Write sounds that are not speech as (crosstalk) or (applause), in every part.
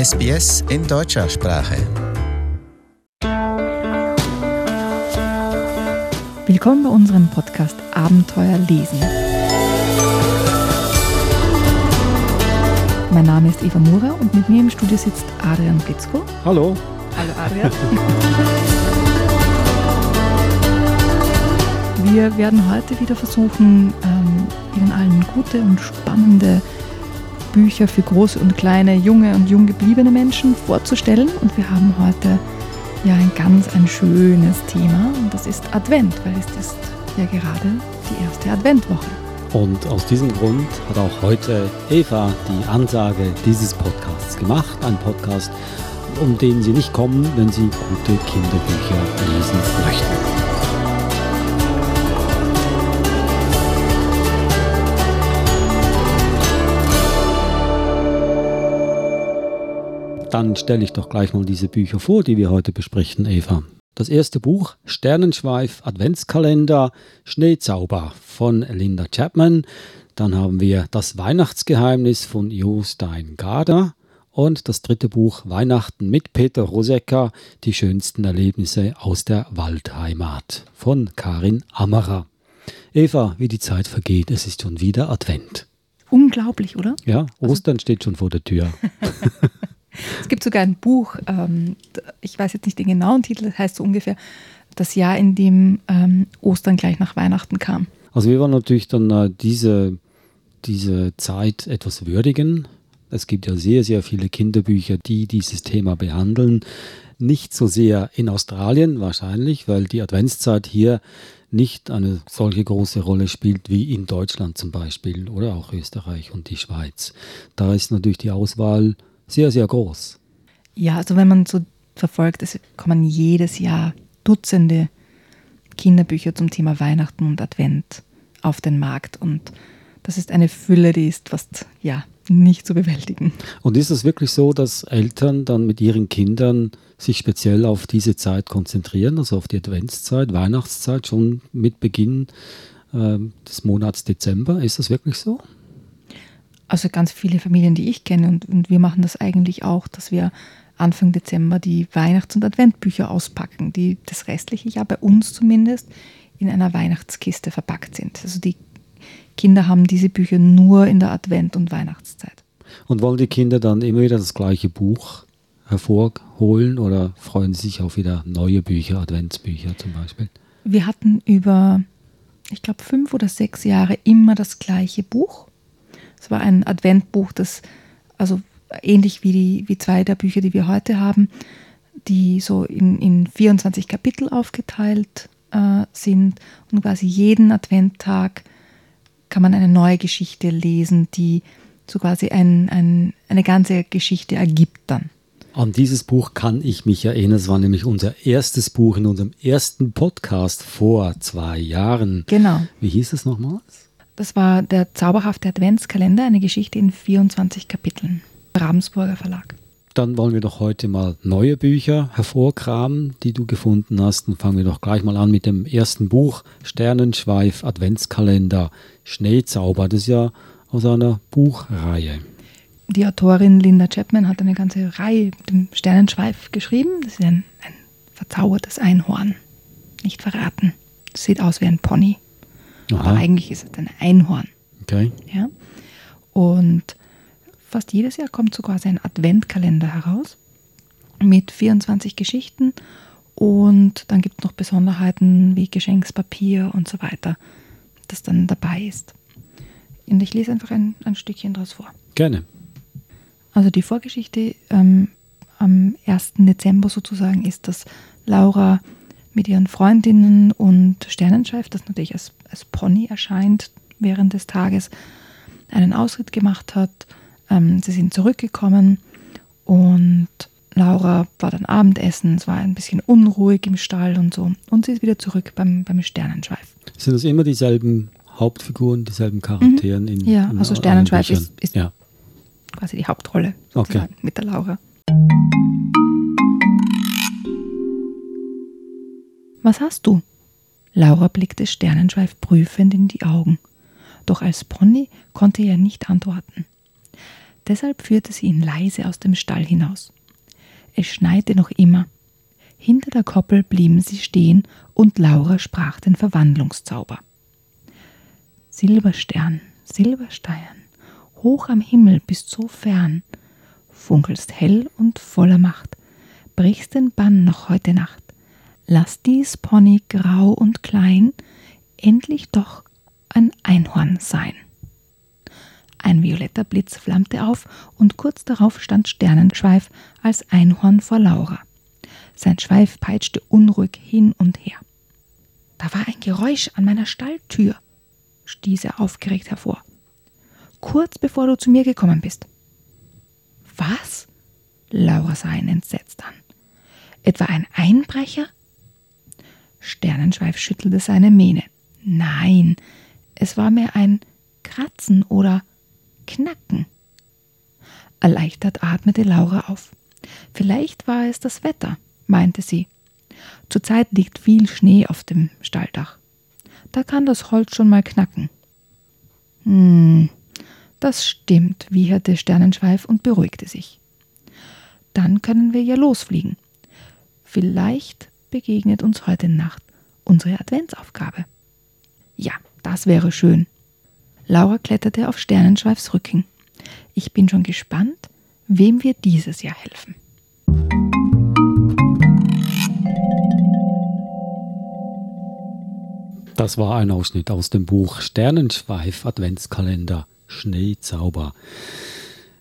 SBS in deutscher Sprache. Willkommen bei unserem Podcast Abenteuer lesen. Mein Name ist Eva Mura und mit mir im Studio sitzt Adrian Blitzko. Hallo. Hallo Adrian. Wir werden heute wieder versuchen, ähm, Ihnen allen gute und spannende Bücher für große und kleine, junge und jung gebliebene Menschen vorzustellen. Und wir haben heute ja ein ganz ein schönes Thema und das ist Advent, weil es ist ja gerade die erste Adventwoche. Und aus diesem Grund hat auch heute Eva die Ansage dieses Podcasts gemacht. Ein Podcast, um den Sie nicht kommen, wenn Sie gute Kinderbücher lesen möchten. Dann stelle ich doch gleich mal diese Bücher vor, die wir heute besprechen, Eva. Das erste Buch Sternenschweif Adventskalender Schneezauber von Linda Chapman. Dann haben wir Das Weihnachtsgeheimnis von Jo Stein Garder und das dritte Buch Weihnachten mit Peter Rosecker, die schönsten Erlebnisse aus der Waldheimat von Karin Ammerer. Eva, wie die Zeit vergeht, es ist schon wieder Advent. Unglaublich, oder? Ja, Ostern also, steht schon vor der Tür. (laughs) Es gibt sogar ein Buch, ähm, ich weiß jetzt nicht den genauen Titel, das heißt so ungefähr das Jahr, in dem ähm, Ostern gleich nach Weihnachten kam. Also wir wollen natürlich dann äh, diese, diese Zeit etwas würdigen. Es gibt ja sehr, sehr viele Kinderbücher, die dieses Thema behandeln. Nicht so sehr in Australien wahrscheinlich, weil die Adventszeit hier nicht eine solche große Rolle spielt wie in Deutschland zum Beispiel oder auch Österreich und die Schweiz. Da ist natürlich die Auswahl sehr, sehr groß. Ja, also wenn man so verfolgt, es kommen jedes Jahr Dutzende Kinderbücher zum Thema Weihnachten und Advent auf den Markt und das ist eine Fülle, die ist fast ja nicht zu bewältigen. Und ist es wirklich so, dass Eltern dann mit ihren Kindern sich speziell auf diese Zeit konzentrieren, also auf die Adventszeit, Weihnachtszeit, schon mit Beginn äh, des Monats Dezember? Ist das wirklich so? Also ganz viele Familien, die ich kenne, und, und wir machen das eigentlich auch, dass wir Anfang Dezember die Weihnachts- und Adventbücher auspacken, die das restliche Jahr bei uns zumindest in einer Weihnachtskiste verpackt sind. Also die Kinder haben diese Bücher nur in der Advent- und Weihnachtszeit. Und wollen die Kinder dann immer wieder das gleiche Buch hervorholen oder freuen sie sich auf wieder neue Bücher, Adventsbücher zum Beispiel? Wir hatten über, ich glaube, fünf oder sechs Jahre immer das gleiche Buch. Es war ein Adventbuch, das also ähnlich wie, die, wie zwei der Bücher, die wir heute haben, die so in, in 24 Kapitel aufgeteilt äh, sind und quasi jeden Adventtag kann man eine neue Geschichte lesen, die so quasi ein, ein, eine ganze Geschichte ergibt dann. An dieses Buch kann ich mich erinnern. Es war nämlich unser erstes Buch in unserem ersten Podcast vor zwei Jahren. Genau. Wie hieß es nochmals? Das war der zauberhafte Adventskalender, eine Geschichte in 24 Kapiteln. Ravensburger Verlag. Dann wollen wir doch heute mal neue Bücher hervorkramen, die du gefunden hast. Und fangen wir doch gleich mal an mit dem ersten Buch, Sternenschweif Adventskalender Schneezauber. Das ist ja aus einer Buchreihe. Die Autorin Linda Chapman hat eine ganze Reihe mit dem Sternenschweif geschrieben. Das ist ein, ein verzaubertes Einhorn. Nicht verraten. Das sieht aus wie ein Pony. Aha. Aber eigentlich ist es ein Einhorn. Okay. Ja? Und fast jedes Jahr kommt so quasi ein Adventkalender heraus mit 24 Geschichten und dann gibt es noch Besonderheiten wie Geschenkspapier und so weiter, das dann dabei ist. Und ich lese einfach ein, ein Stückchen daraus vor. Gerne. Also die Vorgeschichte ähm, am 1. Dezember sozusagen ist, dass Laura mit ihren Freundinnen und Sternenschweif, das natürlich als, als Pony erscheint während des Tages, einen Ausritt gemacht hat. Ähm, sie sind zurückgekommen und Laura war dann Abendessen, es war ein bisschen unruhig im Stall und so. Und sie ist wieder zurück beim, beim Sternenschweif. Sind das immer dieselben Hauptfiguren, dieselben Charakteren? Mhm. In, ja, in also Sternenschweif ist, ist ja. quasi die Hauptrolle okay. mit der Laura. Was hast du? Laura blickte Sternenschweif prüfend in die Augen. Doch als Pony konnte er nicht antworten. Deshalb führte sie ihn leise aus dem Stall hinaus. Es schneite noch immer. Hinter der Koppel blieben sie stehen und Laura sprach den Verwandlungszauber. Silberstern, Silberstein, hoch am Himmel bist so fern, funkelst hell und voller Macht, brichst den Bann noch heute Nacht. Lass dies Pony grau und klein endlich doch ein Einhorn sein. Ein violetter Blitz flammte auf und kurz darauf stand Sternenschweif als Einhorn vor Laura. Sein Schweif peitschte unruhig hin und her. Da war ein Geräusch an meiner Stalltür, stieß er aufgeregt hervor. Kurz bevor du zu mir gekommen bist. Was? Laura sah ihn entsetzt an. Etwa ein Einbrecher? Sternenschweif schüttelte seine Mähne. Nein, es war mehr ein Kratzen oder Knacken. Erleichtert atmete Laura auf. Vielleicht war es das Wetter, meinte sie. Zurzeit liegt viel Schnee auf dem Stalldach. Da kann das Holz schon mal knacken. Hm, das stimmt, wieherte Sternenschweif und beruhigte sich. Dann können wir ja losfliegen. Vielleicht begegnet uns heute Nacht unsere Adventsaufgabe. Ja, das wäre schön. Laura kletterte auf Sternenschweifs Rücken. Ich bin schon gespannt, wem wir dieses Jahr helfen. Das war ein Ausschnitt aus dem Buch Sternenschweif Adventskalender Schneezauber.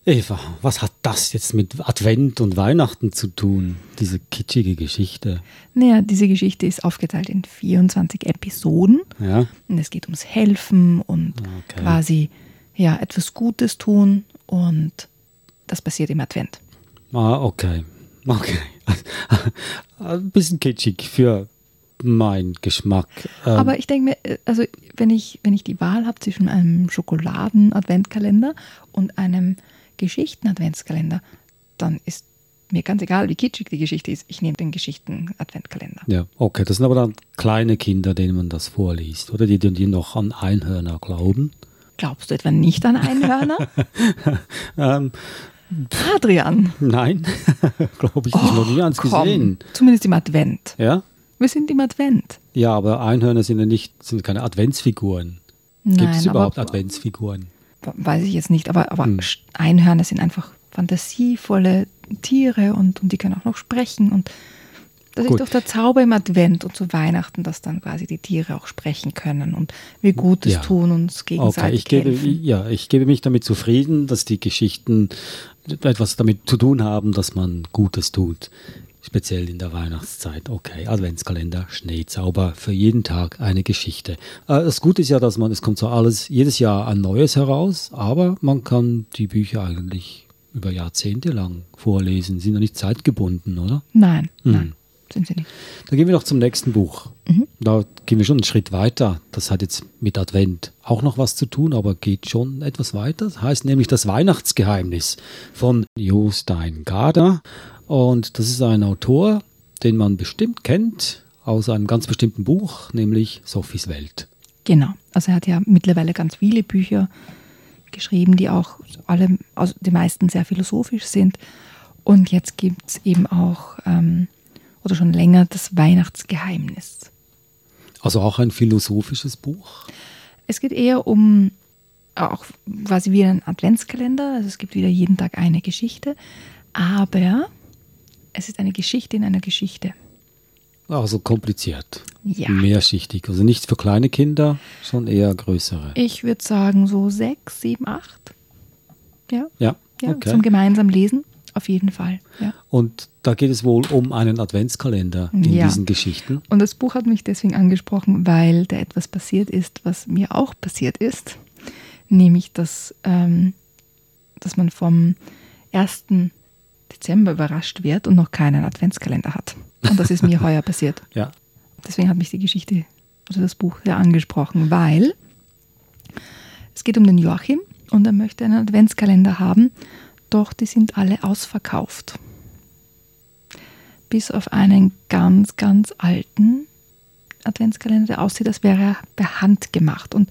Eva, was hat das jetzt mit Advent und Weihnachten zu tun, diese kitschige Geschichte? Naja, diese Geschichte ist aufgeteilt in 24 Episoden. Ja. Und es geht ums Helfen und Okay. quasi ja, etwas Gutes tun. Und das passiert im Advent. Ah, okay. Okay. (laughs) Ein bisschen kitschig für meinen Geschmack. Ähm, Aber ich denke mir, äh, also wenn ich, wenn ich die Wahl habe zwischen einem Schokoladen-Adventkalender und einem Geschichten-Adventskalender, dann ist mir ganz egal, wie kitschig die Geschichte ist. Ich nehme den Geschichten-Adventkalender. ja, okay. Das sind aber dann kleine Kinder, denen man das vorliest, oder? Die, die noch an Einhörner glauben. Glaubst du etwa nicht an Einhörner? (laughs) Ähm, Adrian! nein, (laughs) glaube ich nicht. noch nie eins komm. gesehen. Zumindest im Advent. Ja? Wir sind im Advent. Ja, aber Einhörner sind ja nicht, sind keine Adventsfiguren. Gibt es überhaupt Adventsfiguren? Weiß ich jetzt nicht, aber, aber Hm. Einhörner sind einfach fantasievolle Tiere und, und die können auch noch sprechen. Und das Gut. ist doch der Zauber im Advent und zu Weihnachten, dass dann quasi die Tiere auch sprechen können und wir Gutes Ja. tun, uns Okay, gegenseitig ich gebe, helfen. ja, ich gebe mich damit zufrieden, dass die Geschichten etwas damit zu tun haben, dass man Gutes tut. Speziell in der Weihnachtszeit. Okay, Adventskalender, Schneezauber, für jeden Tag eine Geschichte. Äh, Das Gute ist ja, dass man, es kommt so alles, jedes Jahr ein neues heraus, aber man kann die Bücher eigentlich über Jahrzehnte lang vorlesen, sind ja nicht zeitgebunden, oder? Nein, Hm. nein, sind sie nicht. Dann gehen wir noch zum nächsten Buch. Da gehen wir schon einen Schritt weiter. Das hat jetzt mit Advent auch noch was zu tun, aber geht schon etwas weiter. Das heißt nämlich das Weihnachtsgeheimnis von Jo Stein Gardner. Und das ist ein Autor, den man bestimmt kennt aus einem ganz bestimmten Buch, nämlich Sophies Welt. Genau. Also er hat ja mittlerweile ganz viele Bücher geschrieben, die auch alle, also die meisten sehr philosophisch sind. Und jetzt gibt es eben auch, ähm, oder schon länger, das Weihnachtsgeheimnis. Also auch ein philosophisches Buch. Es geht eher um auch quasi wie ein Adventskalender. Also es gibt wieder jeden Tag eine Geschichte. Aber es ist eine Geschichte in einer Geschichte. Also kompliziert. Ja. Mehrschichtig. Also nicht für kleine Kinder, schon eher größere. Ich würde sagen so sechs, sieben, acht. Ja, Ja, ja okay. zum gemeinsam lesen. Auf jeden Fall. Ja. Und da geht es wohl um einen Adventskalender in Ja. diesen Geschichten. Und das Buch hat mich deswegen angesprochen, weil da etwas passiert ist, was mir auch passiert ist. Nämlich, dass, ähm, dass man vom 1. Dezember überrascht wird und noch keinen Adventskalender hat. Und das ist mir (laughs) heuer passiert. Ja. Deswegen hat mich die Geschichte oder das Buch sehr angesprochen, weil es geht um den Joachim und er möchte einen Adventskalender haben, doch die sind alle ausverkauft. Bis auf einen ganz, ganz alten Adventskalender, der aussieht, als wäre er per Hand gemacht. Und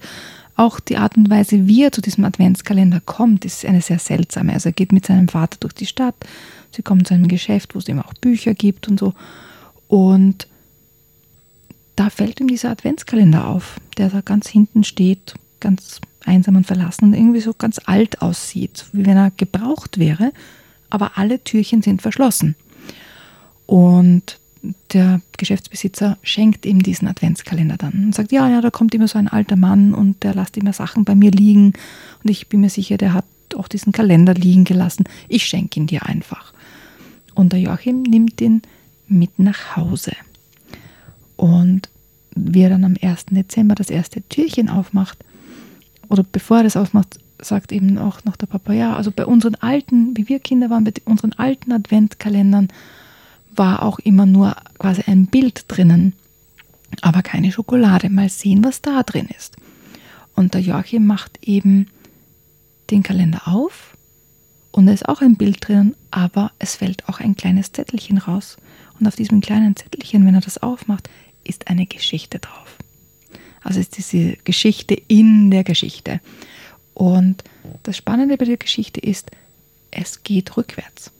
auch die Art und Weise, wie er zu diesem Adventskalender kommt, ist eine sehr seltsame. Also er geht mit seinem Vater durch die Stadt, sie kommen zu einem Geschäft, wo es ihm auch Bücher gibt und so. Und da fällt ihm dieser Adventskalender auf, der da ganz hinten steht, ganz einsam und verlassen und irgendwie so ganz alt aussieht, wie wenn er gebraucht wäre, aber alle Türchen sind verschlossen. Und der Geschäftsbesitzer schenkt ihm diesen Adventskalender dann und sagt, ja, ja, da kommt immer so ein alter Mann und der lässt immer Sachen bei mir liegen und ich bin mir sicher, der hat auch diesen Kalender liegen gelassen. Ich schenke ihn dir einfach. Und der Joachim nimmt ihn mit nach Hause. Und wie er dann am 1. Dezember das erste Türchen aufmacht, oder bevor er das aufmacht, sagt eben auch noch der Papa, ja, also bei unseren alten, wie wir Kinder waren, bei unseren alten Adventkalendern war auch immer nur quasi ein Bild drinnen, aber keine Schokolade. Mal sehen, was da drin ist. Und der Joachim macht eben den Kalender auf und da ist auch ein Bild drin, aber es fällt auch ein kleines Zettelchen raus. Und auf diesem kleinen Zettelchen, wenn er das aufmacht, ist eine Geschichte drauf. Also ist diese Geschichte in der Geschichte. Und das Spannende bei der Geschichte ist, es geht rückwärts.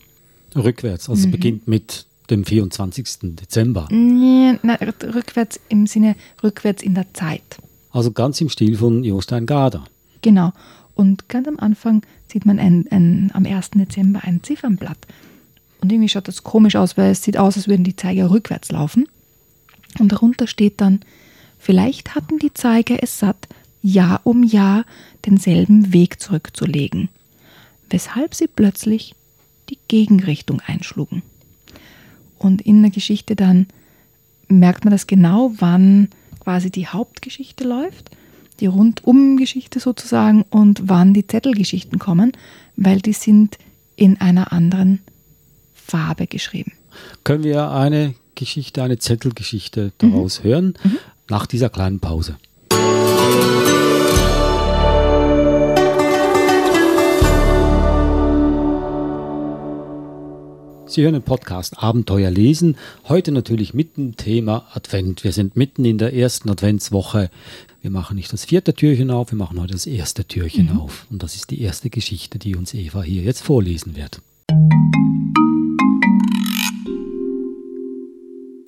Rückwärts, also mhm. es beginnt mit dem 24. Dezember. Nee, nein, rückwärts im Sinne rückwärts in der Zeit. Also ganz im Stil von Jostein Garder. Genau. Und ganz am Anfang sieht man ein, ein, am 1. Dezember ein Ziffernblatt. Und irgendwie schaut das komisch aus, weil es sieht aus, als würden die Zeiger rückwärts laufen. Und darunter steht dann, vielleicht hatten die Zeiger es satt, Jahr um Jahr denselben Weg zurückzulegen, weshalb sie plötzlich die Gegenrichtung einschlugen. Und in der Geschichte dann merkt man das genau, wann quasi die Hauptgeschichte läuft die Rundum-Geschichte sozusagen und wann die Zettelgeschichten kommen, weil die sind in einer anderen Farbe geschrieben. Können wir eine Geschichte, eine Zettelgeschichte daraus mhm. hören, mhm. nach dieser kleinen Pause. Sie hören den Podcast Abenteuer lesen. Heute natürlich mitten Thema Advent. Wir sind mitten in der ersten Adventswoche. Wir machen nicht das vierte Türchen auf, wir machen heute das erste Türchen mhm. auf. Und das ist die erste Geschichte, die uns Eva hier jetzt vorlesen wird.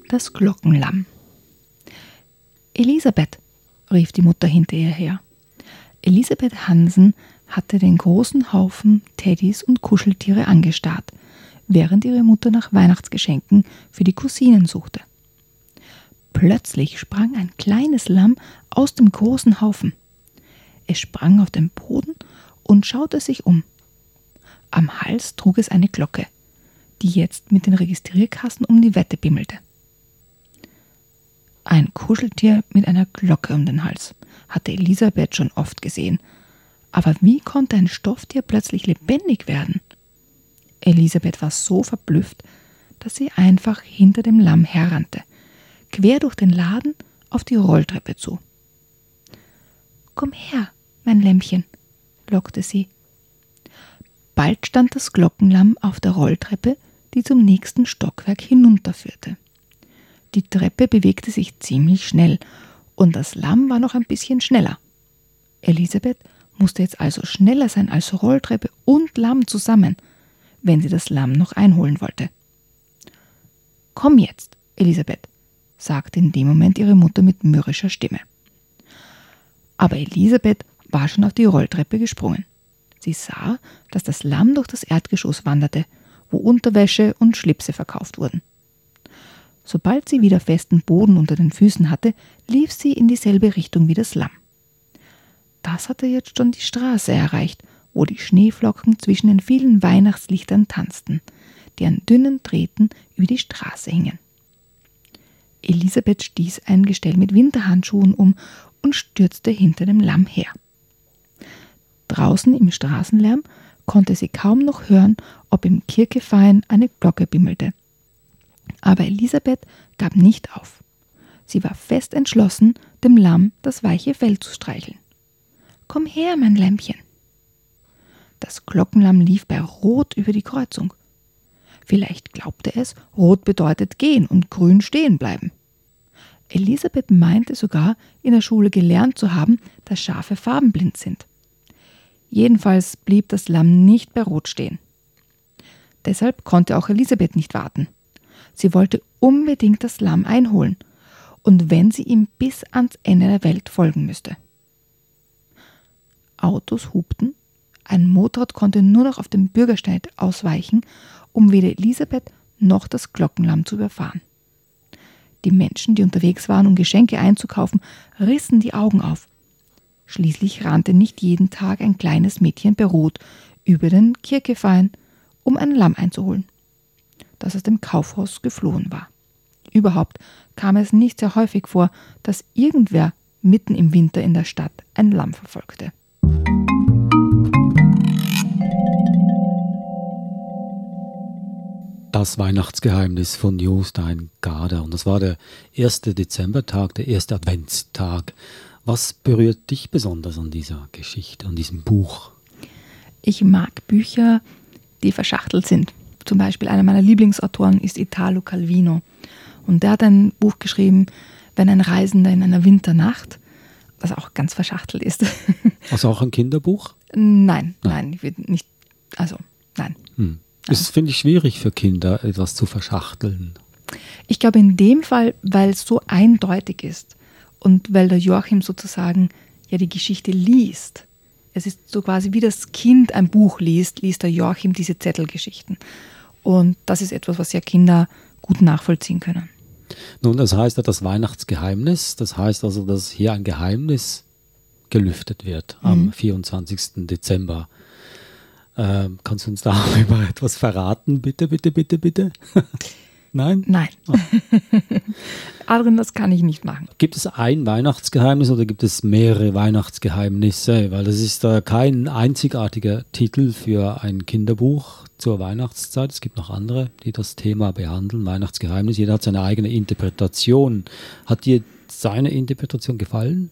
Das Glockenlamm. Elisabeth, rief die Mutter hinter ihr her. Elisabeth Hansen hatte den großen Haufen Teddys und Kuscheltiere angestarrt, während ihre Mutter nach Weihnachtsgeschenken für die Cousinen suchte. Plötzlich sprang ein kleines Lamm aus dem großen Haufen. Es sprang auf den Boden und schaute sich um. Am Hals trug es eine Glocke, die jetzt mit den Registrierkassen um die Wette bimmelte. Ein Kuscheltier mit einer Glocke um den Hals hatte Elisabeth schon oft gesehen. Aber wie konnte ein Stofftier plötzlich lebendig werden? Elisabeth war so verblüfft, dass sie einfach hinter dem Lamm herrannte quer durch den Laden auf die Rolltreppe zu. Komm her, mein Lämmchen, lockte sie. Bald stand das Glockenlamm auf der Rolltreppe, die zum nächsten Stockwerk hinunterführte. Die Treppe bewegte sich ziemlich schnell und das Lamm war noch ein bisschen schneller. Elisabeth musste jetzt also schneller sein als Rolltreppe und Lamm zusammen, wenn sie das Lamm noch einholen wollte. Komm jetzt, Elisabeth, sagte in dem Moment ihre Mutter mit mürrischer Stimme. Aber Elisabeth war schon auf die Rolltreppe gesprungen. Sie sah, dass das Lamm durch das Erdgeschoss wanderte, wo Unterwäsche und Schlipse verkauft wurden. Sobald sie wieder festen Boden unter den Füßen hatte, lief sie in dieselbe Richtung wie das Lamm. Das hatte jetzt schon die Straße erreicht, wo die Schneeflocken zwischen den vielen Weihnachtslichtern tanzten, die an dünnen Drähten über die Straße hingen. Elisabeth stieß ein Gestell mit Winterhandschuhen um und stürzte hinter dem Lamm her. Draußen im Straßenlärm konnte sie kaum noch hören, ob im Kirchefein eine Glocke bimmelte. Aber Elisabeth gab nicht auf. Sie war fest entschlossen, dem Lamm das weiche Fell zu streicheln. Komm her, mein Lämpchen. Das Glockenlamm lief bei Rot über die Kreuzung. Vielleicht glaubte es, rot bedeutet gehen und grün stehen bleiben. Elisabeth meinte sogar, in der Schule gelernt zu haben, dass Schafe farbenblind sind. Jedenfalls blieb das Lamm nicht bei Rot stehen. Deshalb konnte auch Elisabeth nicht warten. Sie wollte unbedingt das Lamm einholen, und wenn sie ihm bis ans Ende der Welt folgen müsste. Autos hupten, ein Motorrad konnte nur noch auf dem Bürgersteig ausweichen, um weder Elisabeth noch das Glockenlamm zu überfahren. Die Menschen, die unterwegs waren, um Geschenke einzukaufen, rissen die Augen auf. Schließlich rannte nicht jeden Tag ein kleines Mädchen bei Rot über den Kirchefein, um ein Lamm einzuholen, das aus dem Kaufhaus geflohen war. Überhaupt kam es nicht sehr häufig vor, dass irgendwer mitten im Winter in der Stadt ein Lamm verfolgte. Das Weihnachtsgeheimnis von Jostein Garder. Und das war der erste Dezembertag, der erste Adventstag. Was berührt dich besonders an dieser Geschichte, an diesem Buch? Ich mag Bücher, die verschachtelt sind. Zum Beispiel einer meiner Lieblingsautoren ist Italo Calvino. Und der hat ein Buch geschrieben, Wenn ein Reisender in einer Winternacht, was auch ganz verschachtelt ist. Also auch ein Kinderbuch? Nein, nein, nein, ich will nicht, also nein. Hm. Es finde ich schwierig für Kinder, etwas zu verschachteln. Ich glaube in dem Fall, weil es so eindeutig ist und weil der Joachim sozusagen ja die Geschichte liest. Es ist so quasi wie das Kind ein Buch liest, liest der Joachim diese Zettelgeschichten. Und das ist etwas, was ja Kinder gut nachvollziehen können. Nun, das heißt ja das Weihnachtsgeheimnis. Das heißt also, dass hier ein Geheimnis gelüftet wird mhm. am 24. Dezember. Ähm, kannst du uns darüber (laughs) etwas verraten? Bitte, bitte, bitte, bitte. (laughs) Nein? Nein. Oh. (laughs) Adrian, das kann ich nicht machen. Gibt es ein Weihnachtsgeheimnis oder gibt es mehrere Weihnachtsgeheimnisse? Weil das ist äh, kein einzigartiger Titel für ein Kinderbuch zur Weihnachtszeit. Es gibt noch andere, die das Thema behandeln, Weihnachtsgeheimnis. Jeder hat seine eigene Interpretation. Hat dir seine Interpretation gefallen?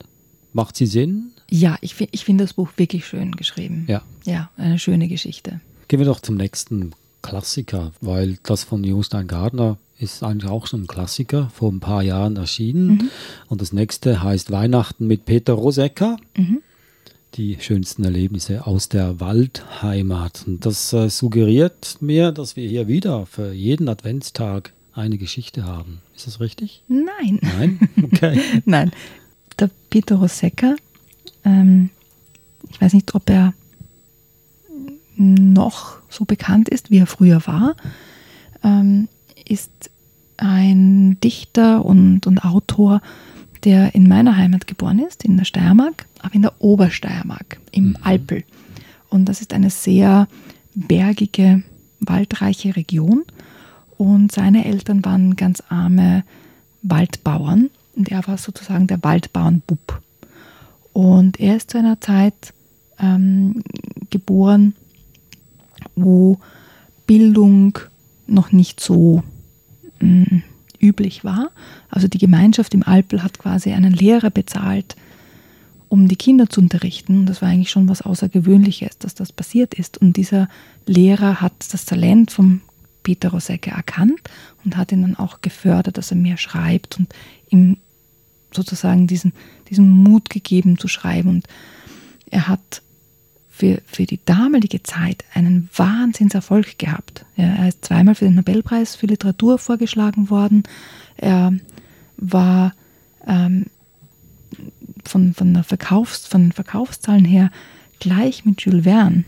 Macht sie Sinn? Ja, ich, ich finde das Buch wirklich schön geschrieben. Ja. Ja, eine schöne Geschichte. Gehen wir doch zum nächsten Klassiker, weil das von Jostein Gardner ist eigentlich auch schon ein Klassiker, vor ein paar Jahren erschienen. Mhm. Und das nächste heißt Weihnachten mit Peter Rosecker. Mhm. Die schönsten Erlebnisse aus der Waldheimat. Und das äh, suggeriert mir, dass wir hier wieder für jeden Adventstag eine Geschichte haben. Ist das richtig? Nein. Nein? (laughs) Okay. Nein. Der Peter Rosecker, ähm, ich weiß nicht, ob er noch so bekannt ist, wie er früher war, ähm, ist ein Dichter und, und Autor, der in meiner Heimat geboren ist, in der Steiermark, aber in der Obersteiermark, im mhm. Alpel. Und das ist eine sehr bergige, waldreiche Region. Und seine Eltern waren ganz arme Waldbauern und er war sozusagen der Waldbauernbub. Und er ist zu einer Zeit ähm, geboren, wo Bildung noch nicht so mh, mm, üblich war. Also die Gemeinschaft im Alpel hat quasi einen Lehrer bezahlt, um die Kinder zu unterrichten. Das war eigentlich schon was Außergewöhnliches, dass das passiert ist. Und dieser Lehrer hat das Talent vom Peter Rosecke erkannt und hat ihn dann auch gefördert, dass er mehr schreibt und ihm sozusagen diesen, diesen Mut gegeben zu schreiben. Und er hat für, für die damalige Zeit einen Wahnsinnserfolg gehabt. Ja, er ist zweimal für den Nobelpreis für Literatur vorgeschlagen worden. Er war ähm, von, von, der Verkaufs-, von den Verkaufszahlen her gleich mit Jules Verne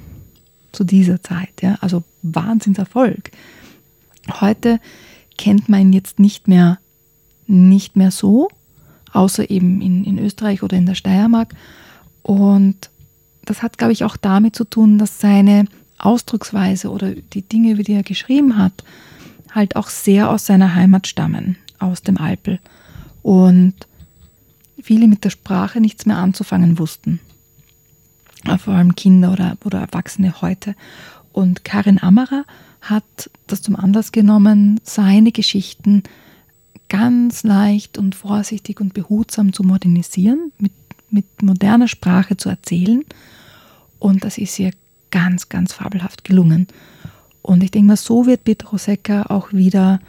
zu dieser Zeit. Ja? Also Wahnsinnserfolg. Heute kennt man ihn jetzt nicht mehr, nicht mehr so, außer eben in, in Österreich oder in der Steiermark. Und das hat, glaube ich, auch damit zu tun, dass seine Ausdrucksweise oder die Dinge, über die er geschrieben hat, halt auch sehr aus seiner Heimat stammen, aus dem Alpel. Und viele mit der Sprache nichts mehr anzufangen wussten. Vor allem Kinder oder, oder Erwachsene heute. Und Karin Ammerer hat das zum Anlass genommen, seine Geschichten ganz leicht und vorsichtig und behutsam zu modernisieren, mit mit moderner Sprache zu erzählen. Und das ist ihr ganz, ganz fabelhaft gelungen. Und ich denke mal, so wird Peter Rosecca auch wieder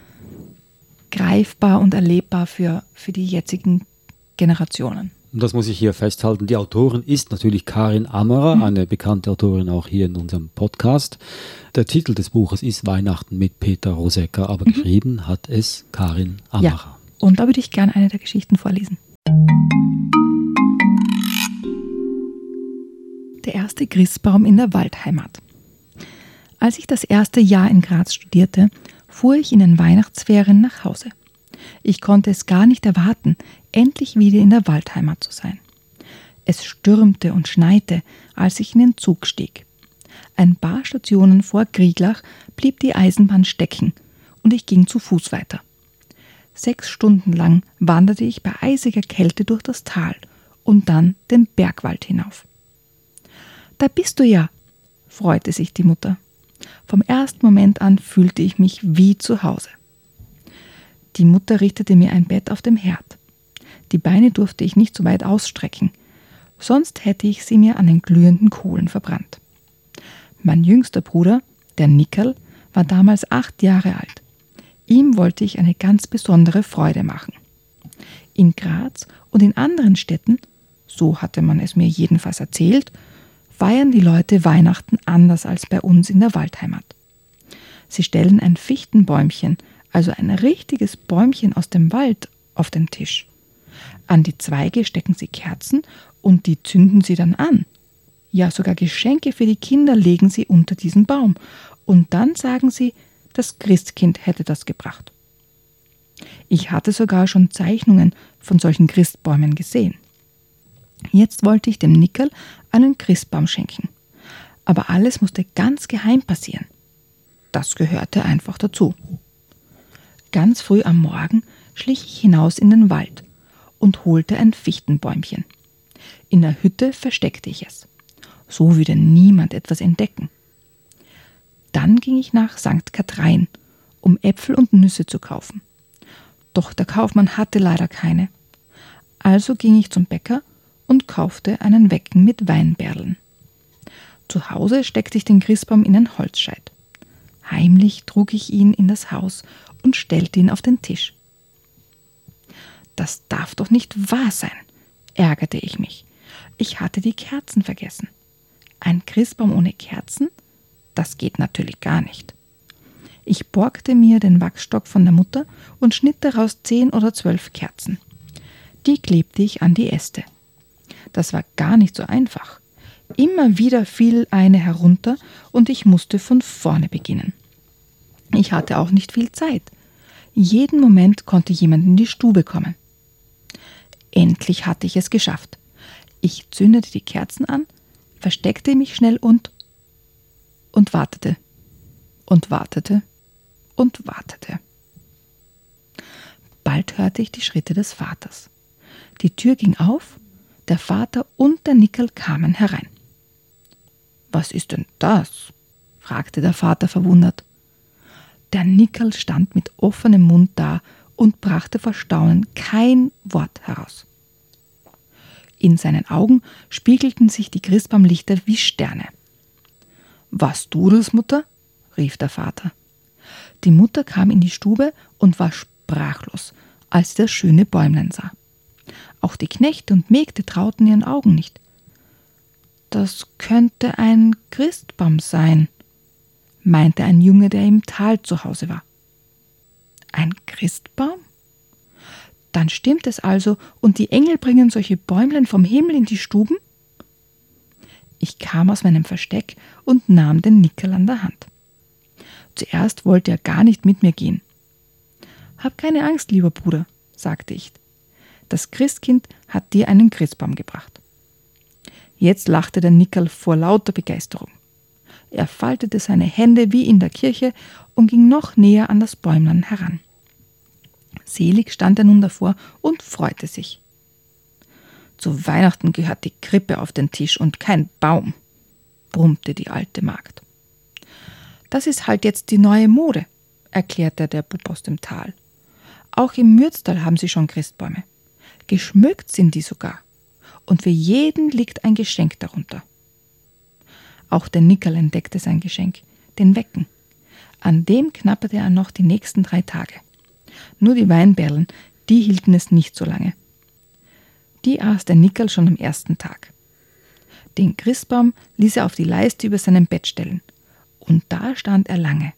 greifbar und erlebbar für, für die jetzigen Generationen. Und das muss ich hier festhalten. Die Autorin ist natürlich Karin Ammerer, mhm. eine bekannte Autorin auch hier in unserem Podcast. Der Titel des Buches ist Weihnachten mit Peter Rosecker, aber mhm. geschrieben hat es Karin Ammerer. Ja. Und da würde ich gerne eine der Geschichten vorlesen. Der erste Christbaum in der Waldheimat. Als ich das erste Jahr in Graz studierte, fuhr ich in den Weihnachtsferien nach Hause. Ich konnte es gar nicht erwarten, endlich wieder in der Waldheimat zu sein. Es stürmte und schneite, als ich in den Zug stieg. Ein paar Stationen vor Grieglach blieb die Eisenbahn stecken und ich ging zu Fuß weiter. Sechs Stunden lang wanderte ich bei eisiger Kälte durch das Tal und dann den Bergwald hinauf. Da bist du ja, freute sich die Mutter. Vom ersten Moment an fühlte ich mich wie zu Hause. Die Mutter richtete mir ein Bett auf dem Herd. Die Beine durfte ich nicht so weit ausstrecken, sonst hätte ich sie mir an den glühenden Kohlen verbrannt. Mein jüngster Bruder, der Nickel, war damals acht Jahre alt. Ihm wollte ich eine ganz besondere Freude machen. In Graz und in anderen Städten, so hatte man es mir jedenfalls erzählt, feiern die Leute Weihnachten anders als bei uns in der Waldheimat. Sie stellen ein Fichtenbäumchen, also ein richtiges Bäumchen aus dem Wald, auf den Tisch. An die Zweige stecken sie Kerzen und die zünden sie dann an. Ja, sogar Geschenke für die Kinder legen sie unter diesen Baum. Und dann sagen sie, das Christkind hätte das gebracht. Ich hatte sogar schon Zeichnungen von solchen Christbäumen gesehen. Jetzt wollte ich dem Nickel einen Christbaum schenken. Aber alles musste ganz geheim passieren. Das gehörte einfach dazu. Ganz früh am Morgen schlich ich hinaus in den Wald und holte ein Fichtenbäumchen. In der Hütte versteckte ich es. So würde niemand etwas entdecken. Dann ging ich nach St. Kathrein, um Äpfel und Nüsse zu kaufen. Doch der Kaufmann hatte leider keine. Also ging ich zum Bäcker und kaufte einen Wecken mit Weinberlen. Zu Hause steckte ich den Christbaum in ein Holzscheit. Heimlich trug ich ihn in das Haus und stellte ihn auf den Tisch. Das darf doch nicht wahr sein, ärgerte ich mich. Ich hatte die Kerzen vergessen. Ein Christbaum ohne Kerzen? Das geht natürlich gar nicht. Ich borgte mir den Wachsstock von der Mutter und schnitt daraus zehn oder zwölf Kerzen. Die klebte ich an die Äste. Das war gar nicht so einfach. Immer wieder fiel eine herunter und ich musste von vorne beginnen. Ich hatte auch nicht viel Zeit. Jeden Moment konnte jemand in die Stube kommen. Endlich hatte ich es geschafft. Ich zündete die Kerzen an, versteckte mich schnell und und wartete und wartete und wartete. Bald hörte ich die Schritte des Vaters. Die Tür ging auf der Vater und der Nickel kamen herein. Was ist denn das? fragte der Vater verwundert. Der Nickel stand mit offenem Mund da und brachte vor Staunen kein Wort heraus. In seinen Augen spiegelten sich die Christbaumlichter wie Sterne. Was du das, Mutter? rief der Vater. Die Mutter kam in die Stube und war sprachlos, als sie das schöne Bäumlein sah. Auch die Knechte und Mägde trauten ihren Augen nicht. Das könnte ein Christbaum sein, meinte ein Junge, der im Tal zu Hause war. Ein Christbaum? Dann stimmt es also, und die Engel bringen solche Bäumlein vom Himmel in die Stuben? Ich kam aus meinem Versteck und nahm den Nickel an der Hand. Zuerst wollte er gar nicht mit mir gehen. Hab keine Angst, lieber Bruder, sagte ich. Das Christkind hat dir einen Christbaum gebracht. Jetzt lachte der Nickel vor lauter Begeisterung. Er faltete seine Hände wie in der Kirche und ging noch näher an das Bäumlein heran. Selig stand er nun davor und freute sich. Zu Weihnachten gehört die Krippe auf den Tisch und kein Baum, brummte die alte Magd. Das ist halt jetzt die neue Mode, erklärte der Bub aus dem Tal. Auch im Mürztal haben sie schon Christbäume. Geschmückt sind die sogar. Und für jeden liegt ein Geschenk darunter. Auch der Nickel entdeckte sein Geschenk, den Wecken. An dem knapperte er noch die nächsten drei Tage. Nur die Weinberlen, die hielten es nicht so lange. Die aß der Nickel schon am ersten Tag. Den Christbaum ließ er auf die Leiste über seinem Bett stellen. Und da stand er lange,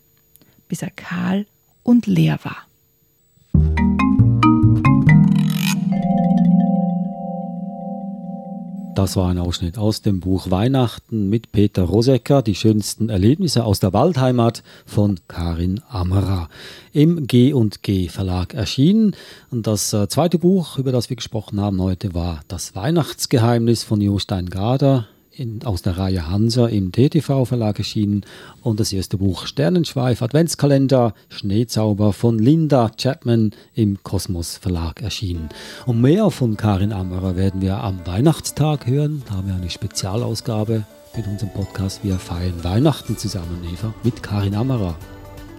bis er kahl und leer war. Das war ein Ausschnitt aus dem Buch Weihnachten mit Peter Rosecker, die schönsten Erlebnisse aus der Waldheimat von Karin Ammerer. Im G&G Verlag erschienen. Und das äh, zweite Buch, über das wir gesprochen haben heute, war Das Weihnachtsgeheimnis von Jostein Gader in, aus der Reihe Hansa im TTV Verlag erschienen und das erste Buch Sternenschweif Adventskalender Schneezauber von Linda Chapman im Kosmos Verlag erschienen. Und mehr von Karin Ammerer werden wir am Weihnachtstag hören. Da haben wir eine Spezialausgabe mit unserem Podcast. Wir feiern Weihnachten zusammen, Eva, mit Karin Ammerer.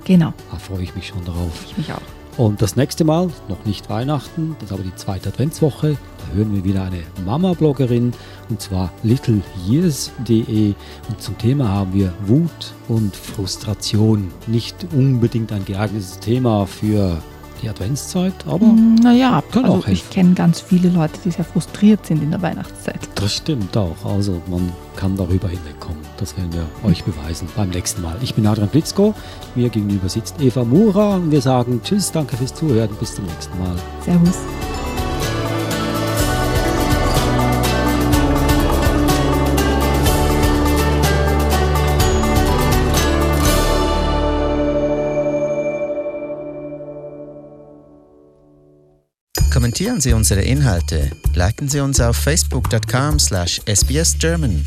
Genau. Da freue ich mich schon darauf. Ich mich auch. Und das nächste Mal, noch nicht Weihnachten, das ist aber die zweite Adventswoche, da hören wir wieder eine Mama-Bloggerin und zwar littleyears.de und zum Thema haben wir Wut und Frustration. Nicht unbedingt ein geeignetes Thema für die Adventszeit, aber Mm, Naja, Kann also auch ich kenne ganz viele Leute, die sehr frustriert sind in der Weihnachtszeit. das stimmt auch. Also man kann darüber hinwegkommen. Das werden wir euch beweisen beim nächsten Mal. Ich bin Adrian Blitzko, mir gegenüber sitzt Eva Mura und wir sagen Tschüss, danke fürs Zuhören, bis zum nächsten Mal. Servus. Kommentieren Sie unsere Inhalte, liken Sie uns auf facebook.com slash sbsgerman